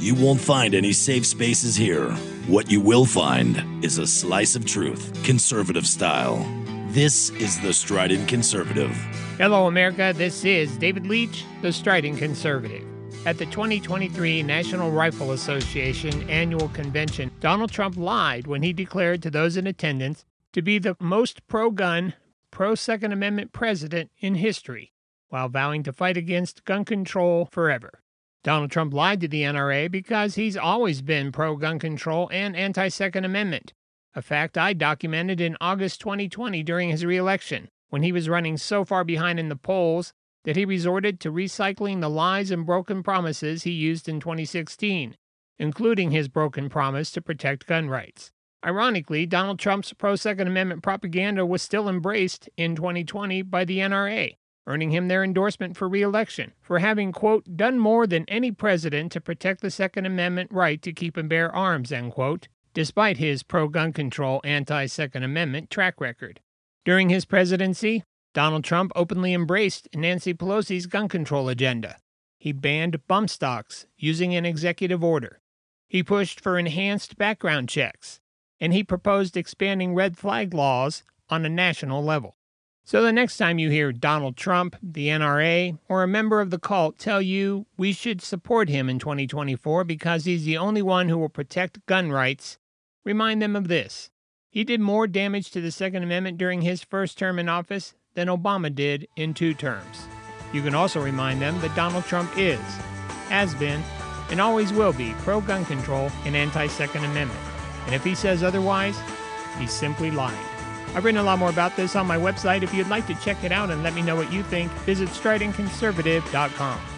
You won't find any safe spaces here. What you will find is a slice of truth, conservative style. This is the Strident Conservative. Hello, America. This is David Leach, the Strident Conservative. At the 2023 National Rifle Association annual convention, Donald Trump lied when he declared to those in attendance to be the most pro gun, pro Second Amendment president in history, while vowing to fight against gun control forever. Donald Trump lied to the NRA because he's always been pro gun control and anti Second Amendment, a fact I documented in August 2020 during his reelection, when he was running so far behind in the polls that he resorted to recycling the lies and broken promises he used in 2016, including his broken promise to protect gun rights. Ironically, Donald Trump's pro Second Amendment propaganda was still embraced in 2020 by the NRA, earning him their endorsement for reelection for having, quote, done more than any president to protect the Second Amendment right to keep and bear arms, end quote, despite his pro gun control, anti Second Amendment track record. During his presidency, Donald Trump openly embraced Nancy Pelosi's gun control agenda. He banned bump stocks using an executive order. He pushed for enhanced background checks, and he proposed expanding red flag laws on a national level. So the next time you hear Donald Trump, the NRA, or a member of the cult tell you we should support him in 2024 because he's the only one who will protect gun rights, remind them of this. He did more damage to the Second Amendment during his first term in office than Obama did in two terms. You can also remind them that Donald Trump is, has been, and always will be pro gun control and anti Second Amendment. And if he says otherwise, he's simply lying. I've written a lot more about this on my website. If you'd like to check it out and let me know what you think, visit stridentconservative.com.